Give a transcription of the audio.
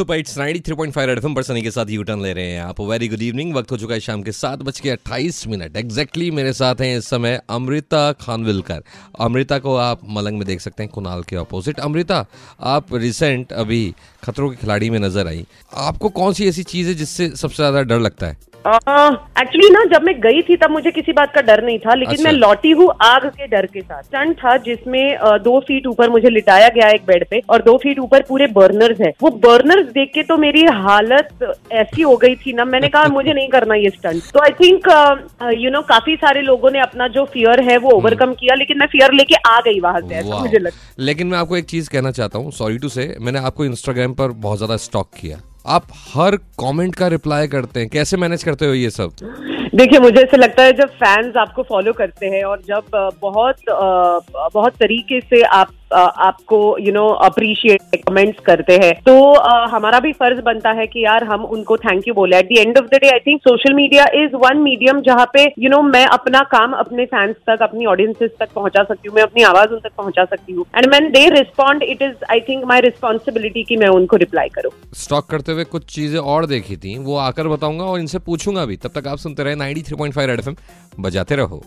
Super it's 93.5 red FM पर सनी के साथ यू ले रहे हैं आप। वेरी गुड इवनिंग वक्त हो चुका है शाम के सात बज के अट्ठाईस मिनट। एग्जैक्टली मेरे साथ हैं इस समय अमृता खानविलकर। अमृता को आप मलंग में देख सकते हैं, कुणाल के अपोजिट अमृता, आप रिसेंट अभी खतरों के खिलाड़ी में नज़र आई। आपको कौन सी ऐसी चीज़ है जिससे सबसे ज़्यादा डर लगता है? एक्चुअली ना जब मैं गई थी तब मुझे किसी बात का डर नहीं था लेकिन अच्छा। मैं लौटी हूँ आग के डर के साथ। स्टंट था जिसमें दो फीट ऊपर मुझे लिटाया गया एक बेड पे और दो फीट ऊपर पूरे बर्नर्स है। वो बर्नर्स देख के तो मेरी हालत ऐसी हो गई थी ना मैंने कहा मुझे नहीं करना ये स्टंट तो आई थिंक यू नो काफ़ी सारे लोगों ने अपना जो फियर है वो ओवरकम किया लेकिन मैं फियर लेके आ गई वहाँ से ऐसा मुझे लगता लेकिन मैं आपको एक चीज़ कहना चाहता हूँ सॉरी टू से मैंने आपको इंस्टाग्राम पर बहुत ज़्यादा स्टॉक किया। आप हर कमेंट का रिप्लाई करते हैं। कैसे मैनेज करते हो ये सब? देखिए, मुझे ऐसा लगता है जब फैंस आपको फॉलो करते हैं और जब बहुत बहुत तरीके से आप आपको यू नो अप्रिशिएट कमेंट्स करते हैं। तो हमारा भी फ़र्ज़ बनता है कि यार हम उनको थैंक यू बोले। At the end of the day I think social media is one medium जहाँ पे यू you नो know, मैं अपना काम अपने फैंस तक अपनी ऑडियंसेस तक पहुँचा सकती हूँ मैं अपनी आवाज़ उन तक पहुँचा सकती हूँ। And man they respond it is I think my responsibility की मैं उनको रिप्लाई करूँ। स्टॉक करते हुए कुछ चीज़ें और देखी थी वो आकर बताऊँगा और इनसे पूछूँगा भी। तब तक आप सुनते रहे 93.5 रेड एफएम बजाते रहो।